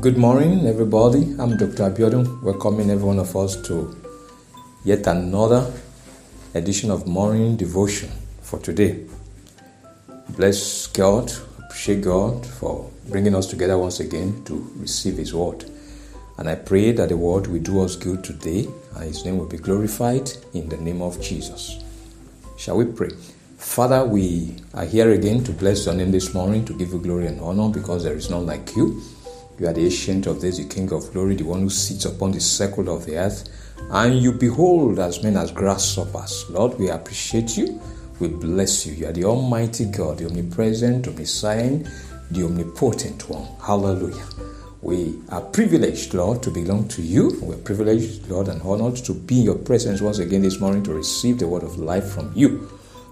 Good morning, everybody. I'm Dr. Abiodun, welcoming every one of us to yet another edition of Morning Devotion for today. Bless God, appreciate God for bringing us together once again to receive His word. And I pray that the word will do us good today and His name will be glorified in the name of Jesus. Shall we pray? Father, we are here again to bless your name this morning, to give you glory and honor because there is none like you. You are the ancient of days, the King of glory, the one who sits upon the circle of the earth, and you behold as men as grasshoppers. Lord, we appreciate you. We bless you. You are the Almighty God, the omnipresent, omniscient, the omnipotent one. Hallelujah. We are privileged, Lord, to belong to you. We're privileged, Lord, and honored to be in your presence once again this morning to receive the word of life from you.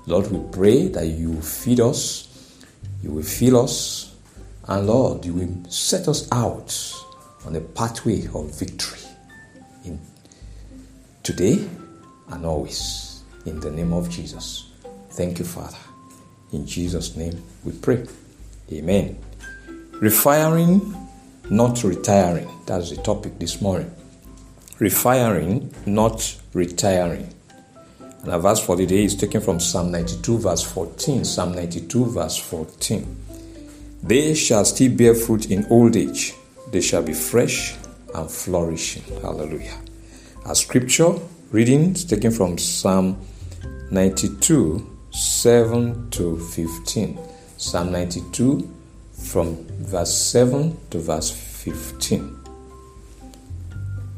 Lord, we pray that you feed us, you will fill us, and Lord, you will set us out on a pathway of victory in today and always. In the name of Jesus. Thank you, Father. In Jesus' name we pray. Amen. Refiring, not retiring. That's the topic this morning. Refiring, not retiring. And our verse for the day is taken from Psalm 92, verse 14. Psalm 92, verse 14. They shall still bear fruit in old age. They shall be fresh and flourishing. Hallelujah. A scripture reading taken from Psalm 92, 7 to 15. Psalm 92, from verse 7 to verse 15.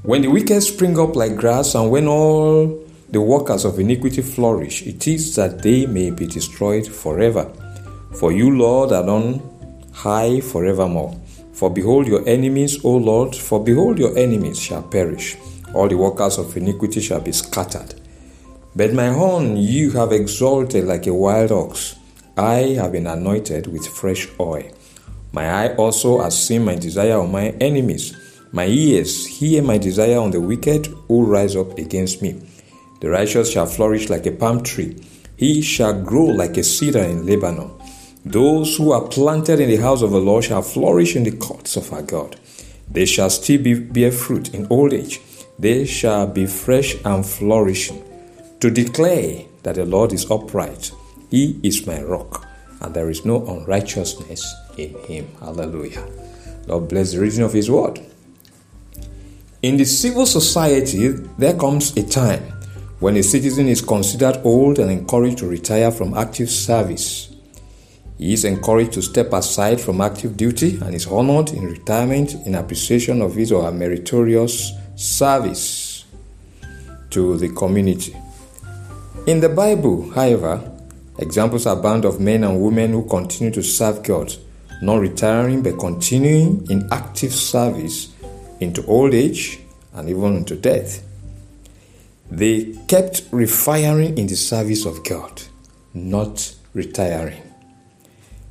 When the wicked spring up like grass, and when all the workers of iniquity flourish, it is that they may be destroyed forever. For you, Lord, are on high forevermore. For behold your enemies, O Lord, for behold your enemies shall perish. All the workers of iniquity shall be scattered. But my horn you have exalted like a wild ox. I have been anointed with fresh oil. My eye also has seen my desire on my enemies. My ears hear my desire on the wicked who rise up against me. The righteous shall flourish like a palm tree. He shall grow like a cedar in Lebanon. Those who are planted in the house of the Lord shall flourish in the courts of our God. They shall still be, bear fruit in old age. They shall be fresh and flourishing. To declare that the Lord is upright, He is my rock, and there is no unrighteousness in Him. Hallelujah. Lord bless the reading of His word. In the civil society, there comes a time when a citizen is considered old and encouraged to retire from active service. He is encouraged to step aside from active duty and is honored in retirement in appreciation of his or her meritorious service to the community. In the Bible, however, examples abound of men and women who continue to serve God, not retiring but continuing in active service into old age and even into death. They kept refiring in the service of God, not retiring.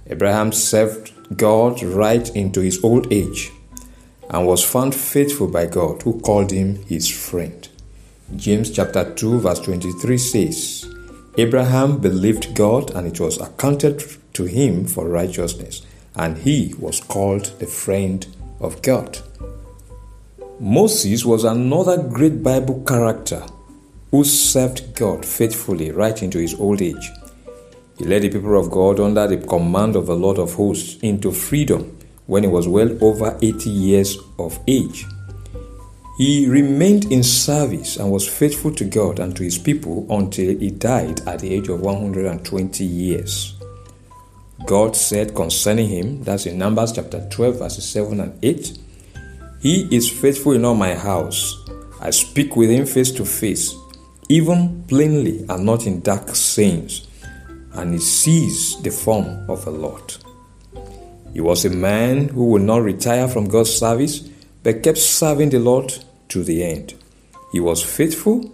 Abraham served God right into his old age and was found faithful by God, who called him his friend. James chapter 2 verse 23 says, Abraham believed God and it was accounted to him for righteousness, and he was called the friend of God. Moses was another great Bible character who served God faithfully right into his old age. He led the people of God under the command of the Lord of hosts into freedom when he was well over 80 years of age. He remained in service and was faithful to God and to his people until he died at the age of 120 years. God said concerning him, that's in Numbers chapter 12, verses 7 and 8, He is faithful in all my house. I speak with him face to face, even plainly and not in dark sayings and he sees the form of a Lord. He was a man who would not retire from God's service, but kept serving the Lord to the end. He was faithful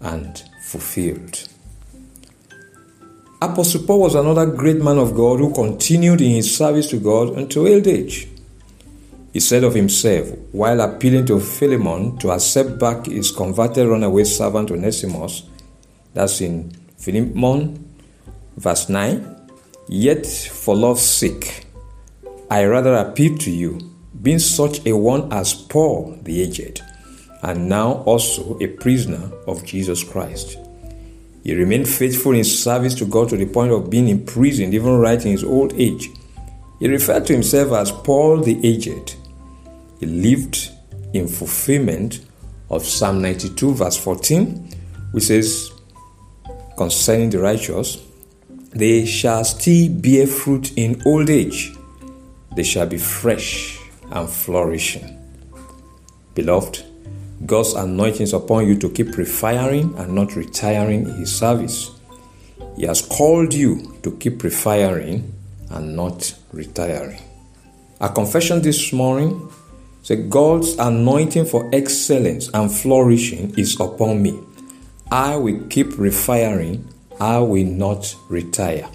and fulfilled. Apostle Paul was another great man of God who continued in his service to God until old age. He said of himself, while appealing to Philemon to accept back his converted runaway servant Onesimus, that's in Philemon Verse 9 Yet for love's sake, I rather appeal to you, being such a one as Paul the aged, and now also a prisoner of Jesus Christ. He remained faithful in service to God to the point of being imprisoned, even right in his old age. He referred to himself as Paul the aged. He lived in fulfillment of Psalm 92, verse 14, which says, concerning the righteous, they shall still bear fruit in old age, they shall be fresh and flourishing. Beloved, God's anointing is upon you to keep refiring and not retiring in His service. He has called you to keep refiring and not retiring. Our confession this morning says God's anointing for excellence and flourishing is upon me. I will keep refiring, I will not retire.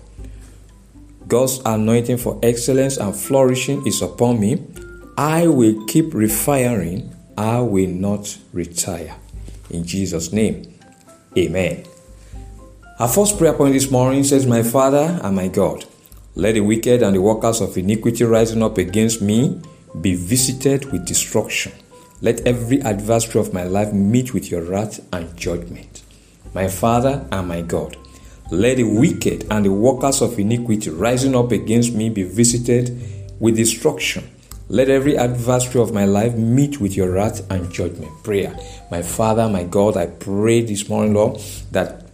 God's anointing for excellence and flourishing is upon me. I will keep refiring, I will not retire. In Jesus' name, amen. Our first prayer point this morning says, My Father and my God, let the wicked and the workers of iniquity rising up against me be visited with destruction. Let every adversary of my life meet with your wrath and judgment. My Father and my God, let the wicked and the workers of iniquity rising up against me be visited with destruction. Let every adversary of my life meet with your wrath and judgment. Prayer. My Father, my God, I pray this morning, Lord, that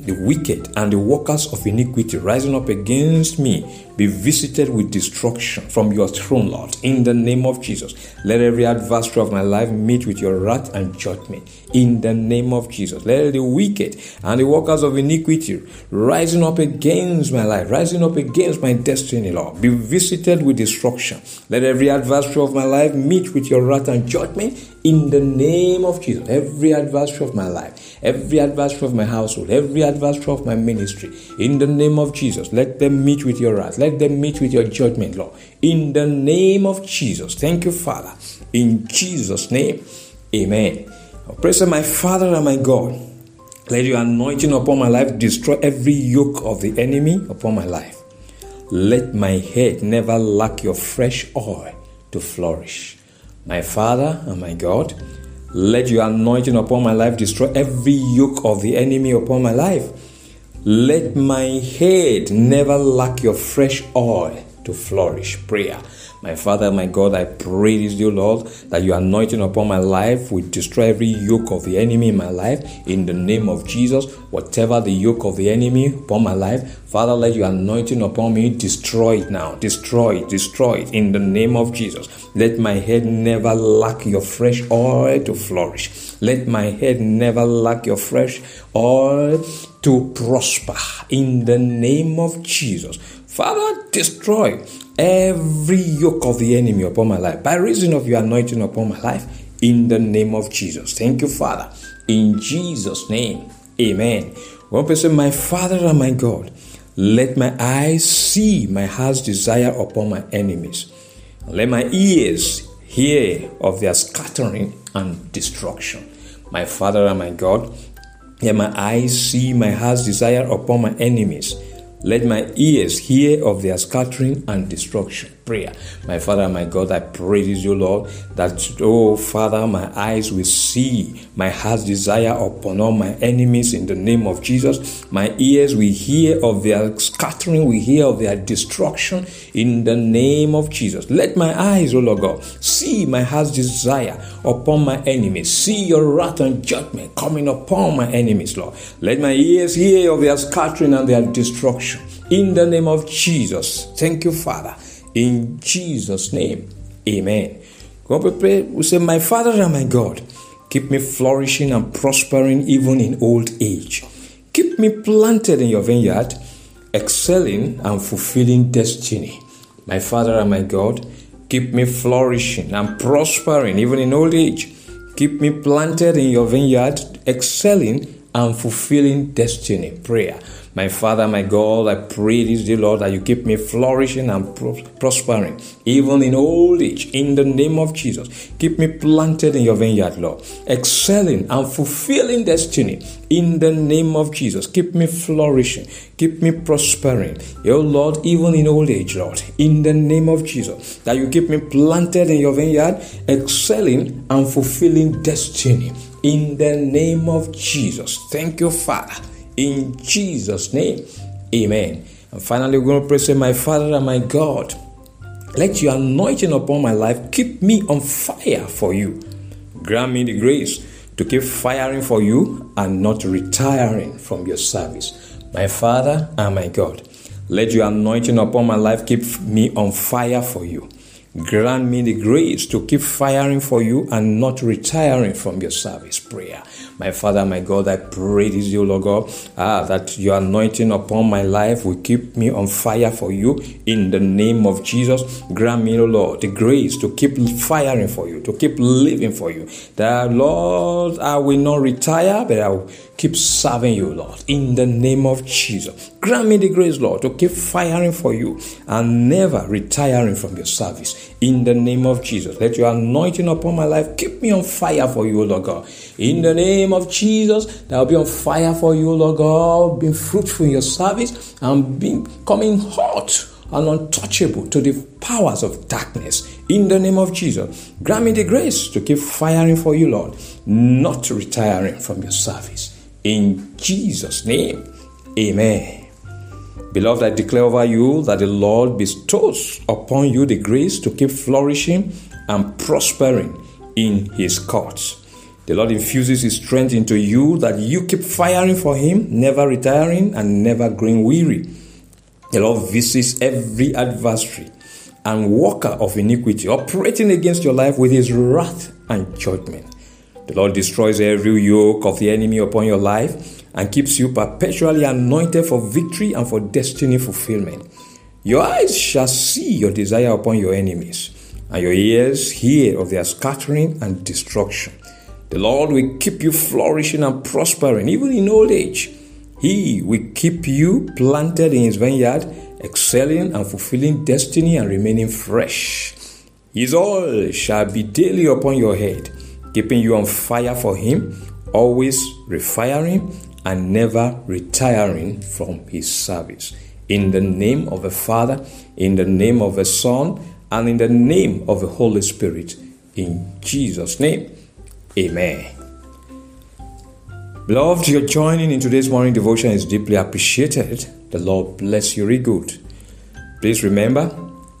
the wicked and the workers of iniquity rising up against me be visited with destruction from your throne, Lord. In the name of Jesus, let every adversary of my life meet with your wrath and judgment. In the name of Jesus, let the wicked and the workers of iniquity rising up against my life, rising up against my destiny, Lord, be visited with destruction. Let every adversary of my life meet with your wrath and judgment. In the name of Jesus, every adversary of my life, every adversary of my household, every adversary of my ministry, in the name of Jesus, let them meet with your wrath. Let them meet with your judgment, Lord. In the name of Jesus. Thank you, Father. In Jesus' name. Amen. Praise my Father and my God. Let your anointing upon my life destroy every yoke of the enemy upon my life. Let my head never lack your fresh oil to flourish. My Father and my God, let your anointing upon my life destroy every yoke of the enemy upon my life. Let my head never lack your fresh oil to flourish. Prayer. My Father, my God, I this, dear Lord, that your anointing upon my life will destroy every yoke of the enemy in my life. In the name of Jesus, whatever the yoke of the enemy upon my life, Father, let your anointing upon me destroy it now. Destroy it, destroy it in the name of Jesus. Let my head never lack your fresh oil to flourish. Let my head never lack your fresh oil to prosper in the name of Jesus. Father, destroy every yoke of the enemy upon my life by reason of your anointing upon my life in the name of Jesus. Thank you, Father. In Jesus' name, amen. One person, my Father and my God, let my eyes see my heart's desire upon my enemies. Let my ears hear of their scattering and destruction. My Father and my God, let my eyes see my heart's desire upon my enemies. Let my ears hear of their scattering and destruction. Prayer. My Father my God, I praise you Lord, that, oh Father, my eyes will see my heart's desire upon all my enemies in the name of Jesus. My ears will hear of their scattering, will hear of their destruction in the name of Jesus. Let my eyes, oh Lord God, see my heart's desire upon my enemies. See your wrath and judgment coming upon my enemies, Lord. Let my ears hear of their scattering and their destruction in the name of Jesus. Thank you, Father. In Jesus' name, amen. Go up pray. We say, My Father and my God, keep me flourishing and prospering even in old age. Keep me planted in your vineyard, excelling and fulfilling destiny. My Father and my God, keep me flourishing and prospering even in old age. Keep me planted in your vineyard, excelling and fulfilling destiny. Prayer. My Father, my God, I pray this day, Lord, that you keep me flourishing and pro- prospering, even in old age, in the name of Jesus. Keep me planted in your vineyard, Lord, excelling and fulfilling destiny, in the name of Jesus. Keep me flourishing, keep me prospering, your Lord, even in old age, Lord, in the name of Jesus. That you keep me planted in your vineyard, excelling and fulfilling destiny, in the name of Jesus. Thank you, Father. In Jesus' name, amen. And finally, we're going to pray, say, My Father and my God, let your anointing upon my life keep me on fire for you. Grant me the grace to keep firing for you and not retiring from your service. My Father and my God, let your anointing upon my life keep me on fire for you. Grant me the grace to keep firing for you and not retiring from your service. Prayer. My Father, my God, I pray this, you, Lord God, ah, that your anointing upon my life will keep me on fire for you in the name of Jesus. Grant me, Lord, the grace to keep firing for you, to keep living for you. That, Lord, I will not retire, but I will keep serving you, Lord, in the name of Jesus. Grant me the grace, Lord, to keep firing for you and never retiring from your service in the name of Jesus. Let your anointing upon my life keep me on fire for you, Lord God. In the name of Jesus, that will be on fire for you, Lord God, being fruitful in your service and becoming hot and untouchable to the powers of darkness. In the name of Jesus, grant me the grace to keep firing for you, Lord, not retiring from your service. In Jesus' name, amen. Beloved, I declare over you that the Lord bestows upon you the grace to keep flourishing and prospering in His courts. The Lord infuses His strength into you that you keep firing for Him, never retiring and never growing weary. The Lord visits every adversary and worker of iniquity operating against your life with His wrath and judgment. The Lord destroys every yoke of the enemy upon your life and keeps you perpetually anointed for victory and for destiny fulfillment. Your eyes shall see your desire upon your enemies, and your ears hear of their scattering and destruction. The Lord will keep you flourishing and prospering, even in old age. He will keep you planted in his vineyard, excelling and fulfilling destiny and remaining fresh. His oil shall be daily upon your head, keeping you on fire for him, always refiring and never retiring from his service. In the name of the Father, in the name of the Son, and in the name of the Holy Spirit, in Jesus' name, Amen. Beloved, your joining in today's morning devotion is deeply appreciated. The Lord bless you really good. Please remember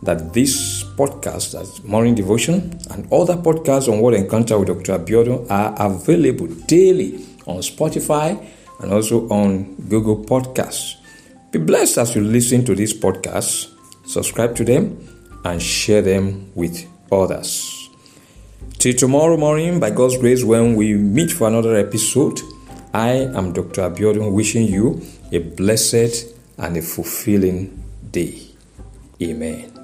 that this podcast, as morning devotion, and other podcasts on Word Encounter with Dr. Abiodun are available daily on Spotify and also on Google Podcasts. Be blessed as you listen to these podcasts, subscribe to them, and share them with others. Till tomorrow morning, by God's grace, when we meet for another episode, I am Dr. Abiodun wishing you a blessed and a fulfilling day. Amen.